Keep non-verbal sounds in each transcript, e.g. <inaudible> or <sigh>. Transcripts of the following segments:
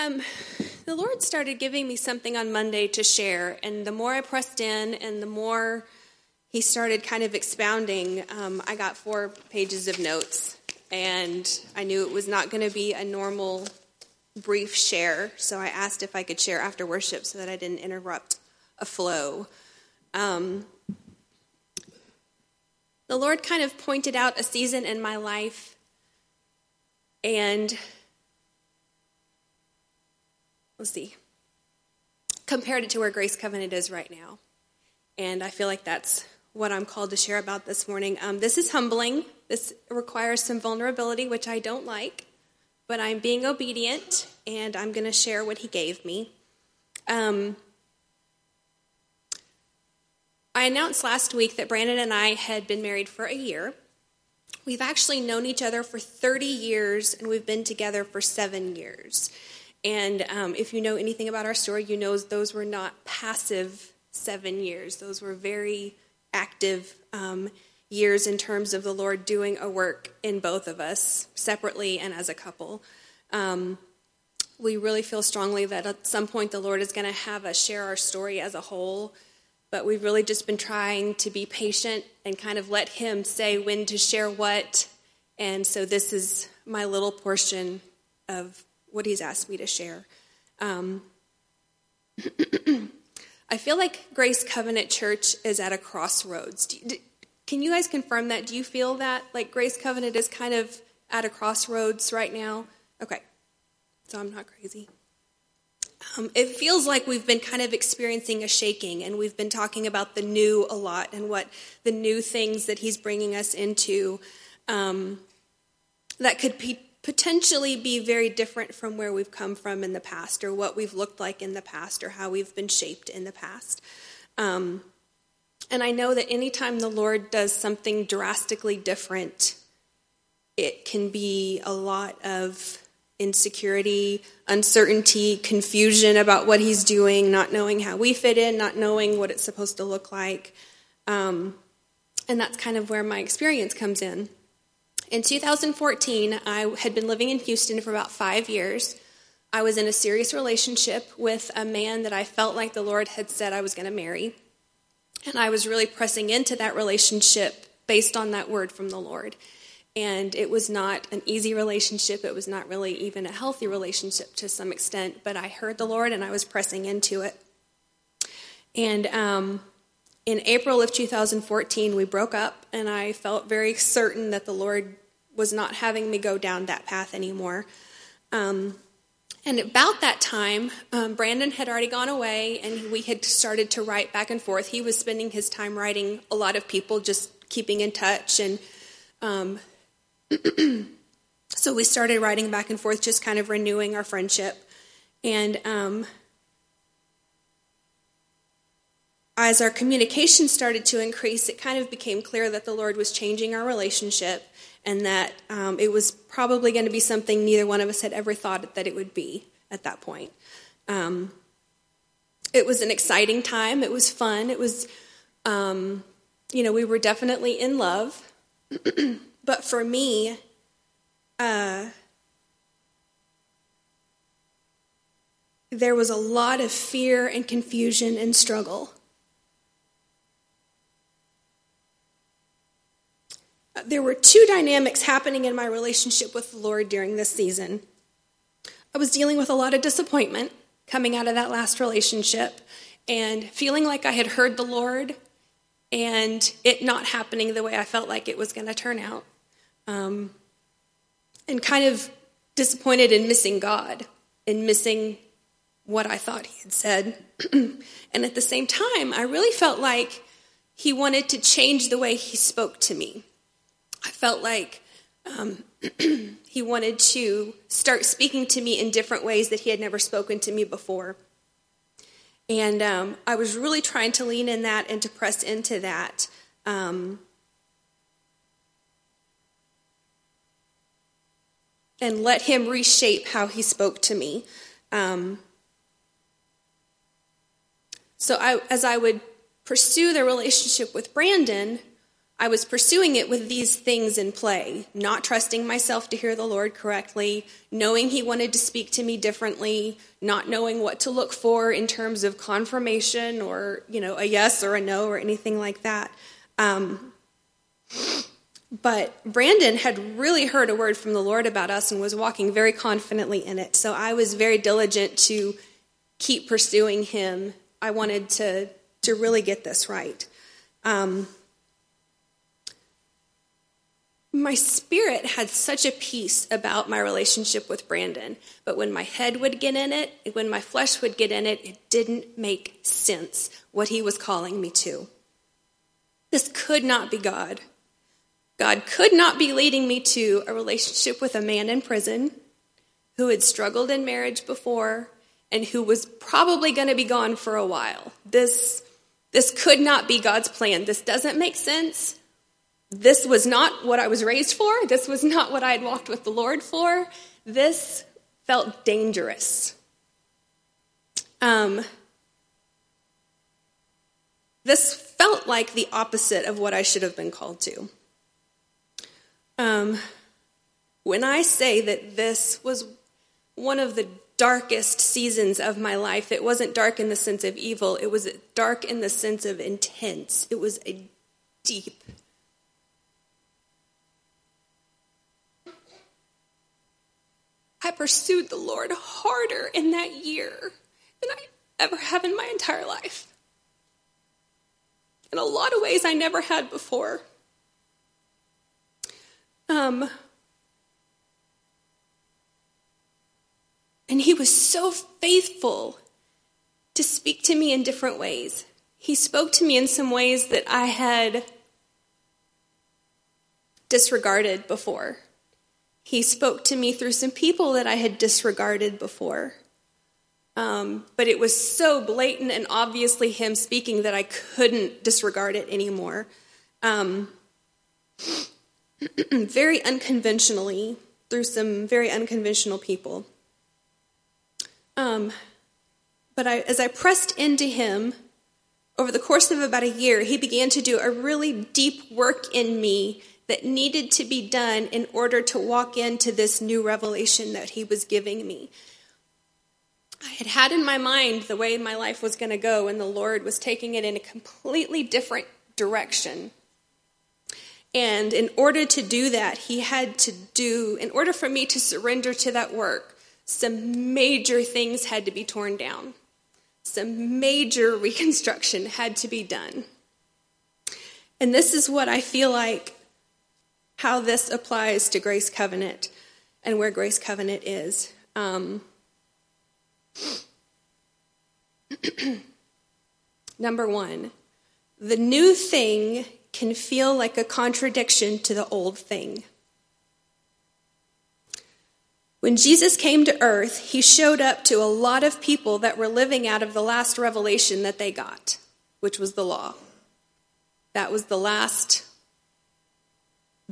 Um, the Lord started giving me something on Monday to share, and the more I pressed in, and the more He started kind of expounding, um, I got four pages of notes, and I knew it was not going to be a normal brief share, so I asked if I could share after worship so that I didn't interrupt a flow. Um, the Lord kind of pointed out a season in my life, and let's see, compared it to where Grace Covenant is right now. And I feel like that's what I'm called to share about this morning. Um, this is humbling. This requires some vulnerability, which I don't like, but I'm being obedient and I'm going to share what He gave me. Um, I announced last week that Brandon and I had been married for a year. We've actually known each other for 30 years and we've been together for seven years. And um, if you know anything about our story, you know those were not passive seven years. Those were very active um, years in terms of the Lord doing a work in both of us, separately and as a couple. Um, we really feel strongly that at some point the Lord is going to have us share our story as a whole, but we've really just been trying to be patient and kind of let Him say when to share what. And so this is my little portion of what he's asked me to share. Um, <clears throat> I feel like Grace Covenant Church is at a crossroads. Do, do, can you guys confirm that? Do you feel that like Grace Covenant is kind of at a crossroads right now? Okay, so I'm not crazy. Um, it feels like we've been kind of experiencing a shaking, and we've been talking about the new a lot and what the new things that He's bringing us into um, that could be potentially be very different from where we've come from in the past or what we've looked like in the past or how we've been shaped in the past. Um, and I know that anytime the Lord does something drastically different, it can be a lot of insecurity, uncertainty, confusion about what He's doing, not knowing how we fit in, not knowing what it's supposed to look like. Um, and that's kind of where my experience comes in. In 2014, I had been living in Houston for about five years. I was in a serious relationship with a man that I felt like the Lord had said I was going to marry. And I was really pressing into that relationship based on that word from the Lord. And it was not an easy relationship. It was not really even a healthy relationship to some extent, but I heard the Lord and I was pressing into it. And um, in April of 2014, we broke up, and I felt very certain that the Lord was not having me go down that path anymore. Um, and about that time, um, Brandon had already gone away, and we had started to write back and forth. He was spending his time writing a lot of people, just keeping in touch. And um, <clears throat> so we started writing back and forth, just kind of renewing our friendship. And um, as our communication started to increase, it kind of became clear that the Lord was changing our relationship and that um, it was probably going to be something neither one of us had ever thought that it would be at that point. Um, it was an exciting time. It was fun. It was, um, you know, we were definitely in love. <clears throat> but for me, uh, there was a lot of fear and confusion and struggle. There were two dynamics happening in my relationship with the Lord during this season. I was dealing with a lot of disappointment coming out of that last relationship and feeling like I had heard the Lord and it not happening the way I felt like it was going to turn out. Um, and kind of disappointed in missing God and missing what I thought He had said. <clears throat> and at the same time, I really felt like He wanted to change the way He spoke to me. I felt like um, <clears throat> he wanted to start speaking to me in different ways that he had never spoken to me before. And um, I was really trying to lean in that and to press into that. Um, and let him reshape how he spoke to me. Um, so I, as I would pursue the relationship with Brandon, I was pursuing it with these things in play, not trusting myself to hear the Lord correctly, knowing He wanted to speak to me differently, not knowing what to look for in terms of confirmation or, you know, a yes or a no or anything like that. Um, but Brandon had really heard a word from the Lord about us and was walking very confidently in it. So I was very diligent to keep pursuing Him. I wanted to, to really get this right. Um, my spirit had such a peace about my relationship with Brandon, but when my head would get in it, when my flesh would get in it, it didn't make sense what he was calling me to. This could not be God. God could not be leading me to a relationship with a man in prison who had struggled in marriage before and who was probably going to be gone for a while. This, this could not be God's plan. This doesn't make sense this was not what I was raised for. This was not what I had walked with the Lord for. This felt dangerous. Um, this felt like the opposite of what I should have been called to. Um, when I say that this was one of the darkest seasons of my life, it wasn't dark in the sense of evil, it was dark in the sense of intense. It was a deep, I pursued the Lord harder in that year than I ever have in my entire life. In a lot of ways, I never had before. Um, and he was so faithful to speak to me in different ways. He spoke to me in some ways that I had disregarded before. He spoke to me through some people that I had disregarded before. Um, but it was so blatant and obviously him speaking that I couldn't disregard it anymore. Um, <clears throat> very unconventionally, through some very unconventional people. Um, but I, as I pressed into him over the course of about a year, he began to do a really deep work in me that needed to be done in order to walk into this new revelation that he was giving me. I had had in my mind the way my life was going to go, and the Lord was taking it in a completely different direction. And in order to do that, He had to do, in order for me to surrender to that work, some major things had to be torn down. Some major <laughs> reconstruction had to be done. And this is what I feel like how this applies to Grace Covenant and where Grace Covenant is. Um, <clears throat> number one, the new thing can feel like a contradiction to the old thing. When Jesus came to earth, he showed up to a lot of people that were living out of the last revelation that they got, which was the law. That was the last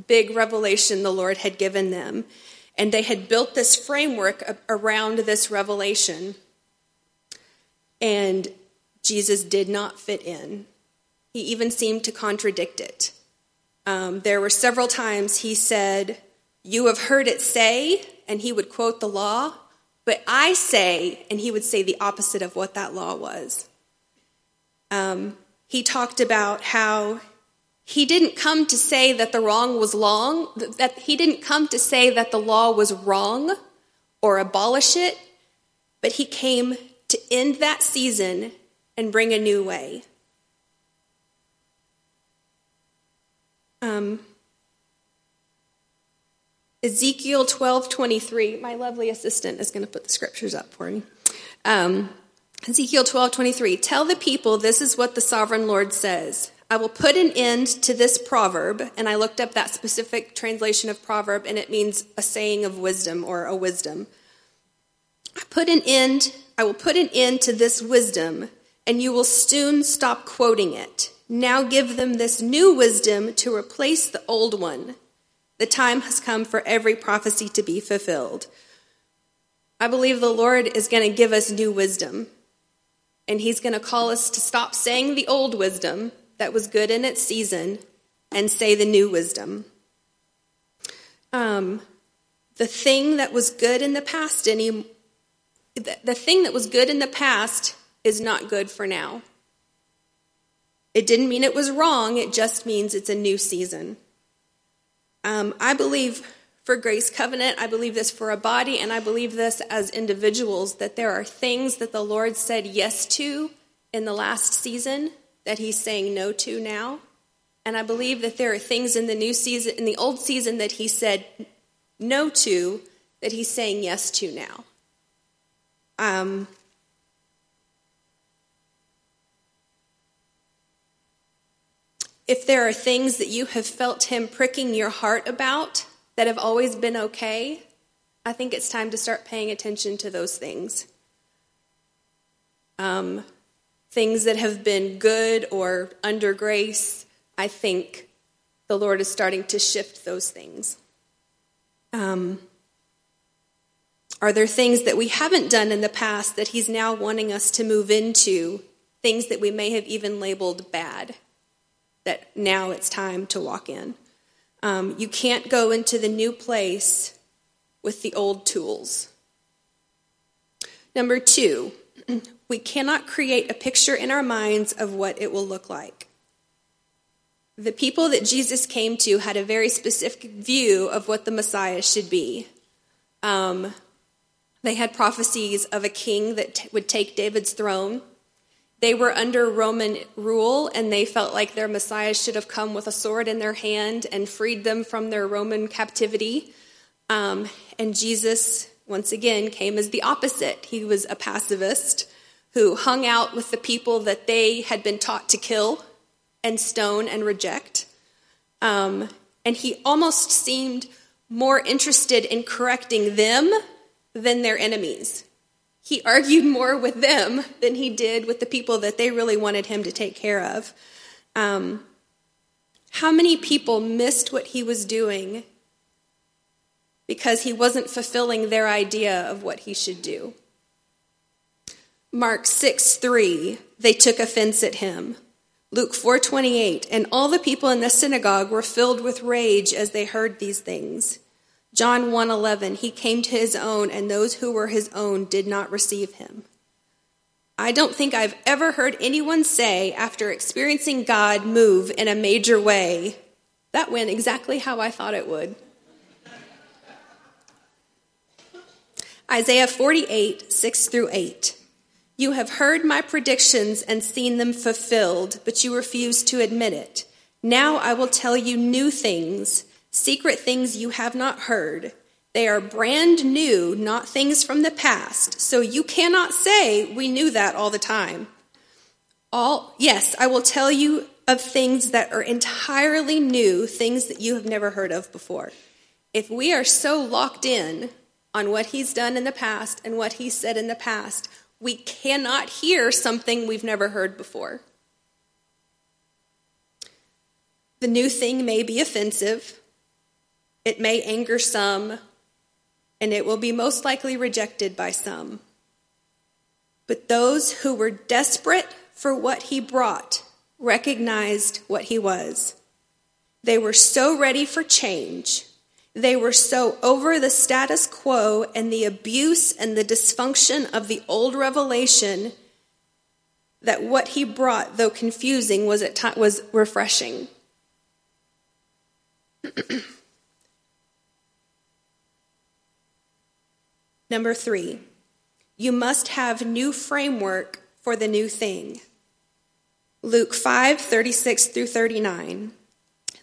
big revelation the Lord had given them. And they had built this framework around this revelation. And Jesus did not fit in. He even seemed to contradict it. Um, there were several times he said, You have heard it say, and he would quote the law, but I say, and he would say the opposite of what that law was. Um, he talked about how he didn't come to say that the wrong was long, that he didn't come to say that the law was wrong or abolish it, but he came to end that season and bring a new way. Um, Ezekiel 12:23. My lovely assistant is going to put the scriptures up for me. Um, Ezekiel 12:23. Tell the people this is what the sovereign Lord says. I will put an end to this proverb. And I looked up that specific translation of proverb, and it means a saying of wisdom or a wisdom. I put an end, I will put an end to this wisdom, and you will soon stop quoting it. Now give them this new wisdom to replace the old one. The time has come for every prophecy to be fulfilled. I believe the Lord is going to give us new wisdom. And He's going to call us to stop saying the old wisdom that was good in its season and say the new wisdom. Um, the thing that was good in the past any the, the thing that was good in the past is not good for now. It didn't mean it was wrong, it just means it's a new season. Um, I believe for Grace Covenant, I believe this for a body, and I believe this as individuals that there are things that the Lord said yes to in the last season that He's saying no to now. And I believe that there are things in the new season, in the old season, that He said no to that He's saying yes to now. Um, if there are things that you have felt Him pricking your heart about that have always been okay, I think it's time to start paying attention to those things. Um, things that have been good or under grace, I think the Lord is starting to shift those things. Um, are there things that we haven't done in the past that He's now wanting us to move into? Things that we may have even labeled bad? that now it's time to walk in. Um, you can't go into the new place with the old tools. Number two, we cannot create a picture in our minds of what it will look like. The people that Jesus came to had a very specific view of what the Messiah should be. Um, they had prophecies of a king that t- would take David's throne. They were under Roman rule, and they felt like their Messiah should have come with a sword in their hand and freed them from their Roman captivity. Um, and Jesus, once again, came as the opposite. He was a pacifist who hung out with the people that they had been taught to kill and stone and reject. Um, and he almost seemed more interested in correcting them than their enemies he argued more with them than he did with the people that they really wanted him to take care of. Um, how many people missed what he was doing because he wasn't fulfilling their idea of what he should do? Mark 6 3, they took offense at him. Luke 4:28 and all the people in the synagogue were filled with rage as they heard these things. John 1:11 He came to his own and those who were his own did not receive him. I don't think I've ever heard anyone say after experiencing God move in a major way, that went exactly how I thought it would. Isaiah 48, 6 through 8. You have heard my predictions and seen them fulfilled, but you refuse to admit it. Now I will tell you new things secret things you have not heard. They are brand new, not things from the past. So you cannot say, We knew that all the time. All, yes, I will tell you of things that are entirely new, things that you have never heard of before. If we are so locked in on what he's done in the past and what he said in the past, we cannot hear something we've never heard before. The new thing may be offensive, it may anger some, and it will be most likely rejected by some. But those who were desperate for what he brought recognized what he was. They were so ready for change. They were so over the status quo and the abuse and the dysfunction of the old revelation that what he brought, though confusing, was, at t- was refreshing. <clears throat> Number three, you must have new framework for the new thing. Luke 5 36 through 39.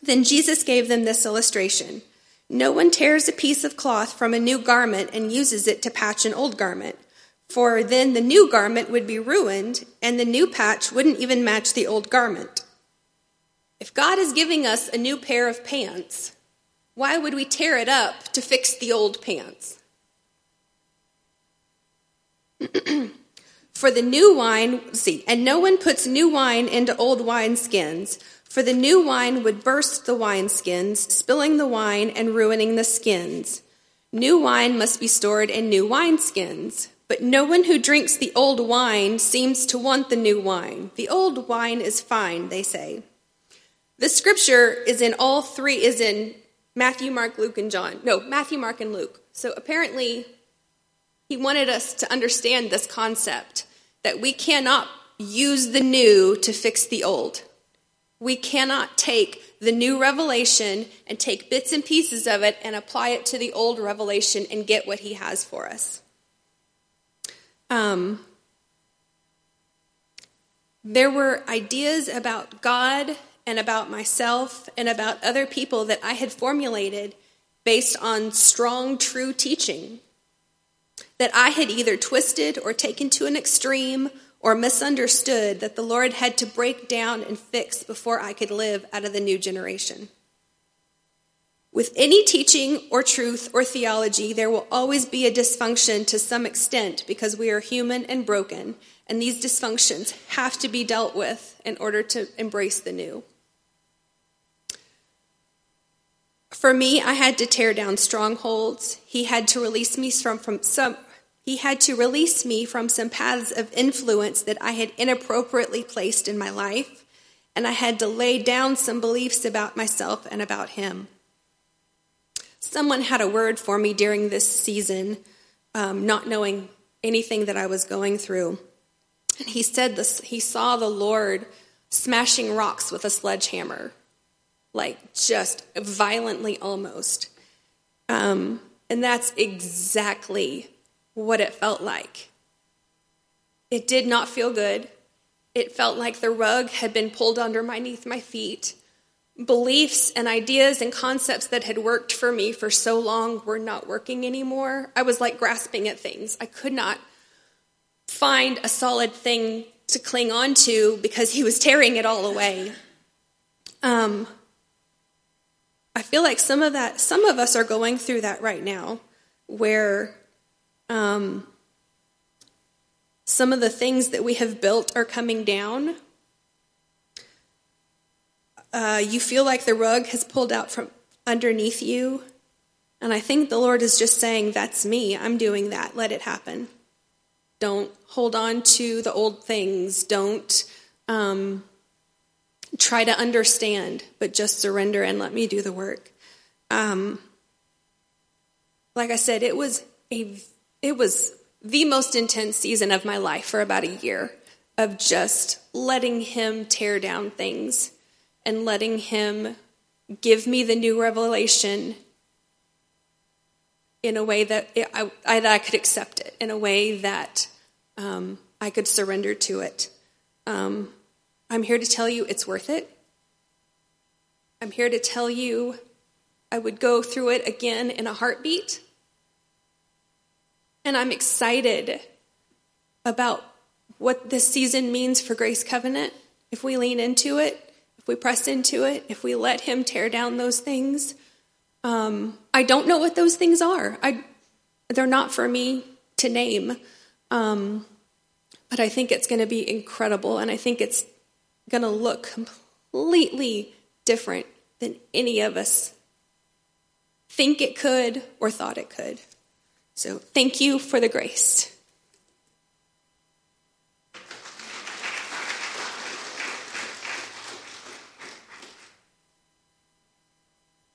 Then Jesus gave them this illustration No one tears a piece of cloth from a new garment and uses it to patch an old garment, for then the new garment would be ruined, and the new patch wouldn't even match the old garment. If God is giving us a new pair of pants, why would we tear it up to fix the old pants? <clears throat> for the new wine, see, and no one puts new wine into old wineskins, for the new wine would burst the wineskins, spilling the wine and ruining the skins. New wine must be stored in new wineskins. But no one who drinks the old wine seems to want the new wine. The old wine is fine, they say. The scripture is in all three, is in Matthew, Mark, Luke, and John. No, Matthew, Mark, and Luke. So apparently, he wanted us to understand this concept that we cannot use the new to fix the old. We cannot take the new revelation and take bits and pieces of it and apply it to the old revelation and get what he has for us. Um, there were ideas about God and about myself and about other people that I had formulated based on strong, true teaching that I had either twisted or taken to an extreme or misunderstood that the Lord had to break down and fix before I could live out of the new generation. With any teaching or truth or theology, there will always be a dysfunction to some extent because we are human and broken, and these dysfunctions have to be dealt with in order to embrace the new. For me, I had to tear down strongholds. He had to release me from, from some he had to release me from some paths of influence that I had inappropriately placed in my life, and I had to lay down some beliefs about myself and about him. Someone had a word for me during this season, um, not knowing anything that I was going through. And he said this, he saw the Lord smashing rocks with a sledgehammer, like just violently almost. Um, and that's exactly what it felt like. It did not feel good. It felt like the rug had been pulled underneath my feet. Beliefs and ideas and concepts that had worked for me for so long were not working anymore. I was like grasping at things. I could not find a solid thing to cling on to because he was tearing it all away. Um, I feel like some of that, some of us are going through that right now, where um, some of the things that we have built are coming down. Uh, you feel like the rug has pulled out from underneath you. And I think the Lord is just saying, That's me. I'm doing that. Let it happen. Don't hold on to the old things. Don't um, try to understand, but just surrender and let me do the work. Um, like I said, it was a it was the most intense season of my life for about a year of just letting him tear down things and letting him give me the new revelation in a way that I, I, that I could accept it, in a way that um, I could surrender to it. Um, I'm here to tell you it's worth it. I'm here to tell you I would go through it again in a heartbeat. And I'm excited about what this season means for Grace Covenant. If we lean into it, if we press into it, if we let Him tear down those things. Um, I don't know what those things are. I, they're not for me to name. Um, but I think it's going to be incredible, and I think it's going to look completely different than any of us think it could or thought it could. So thank you for the grace.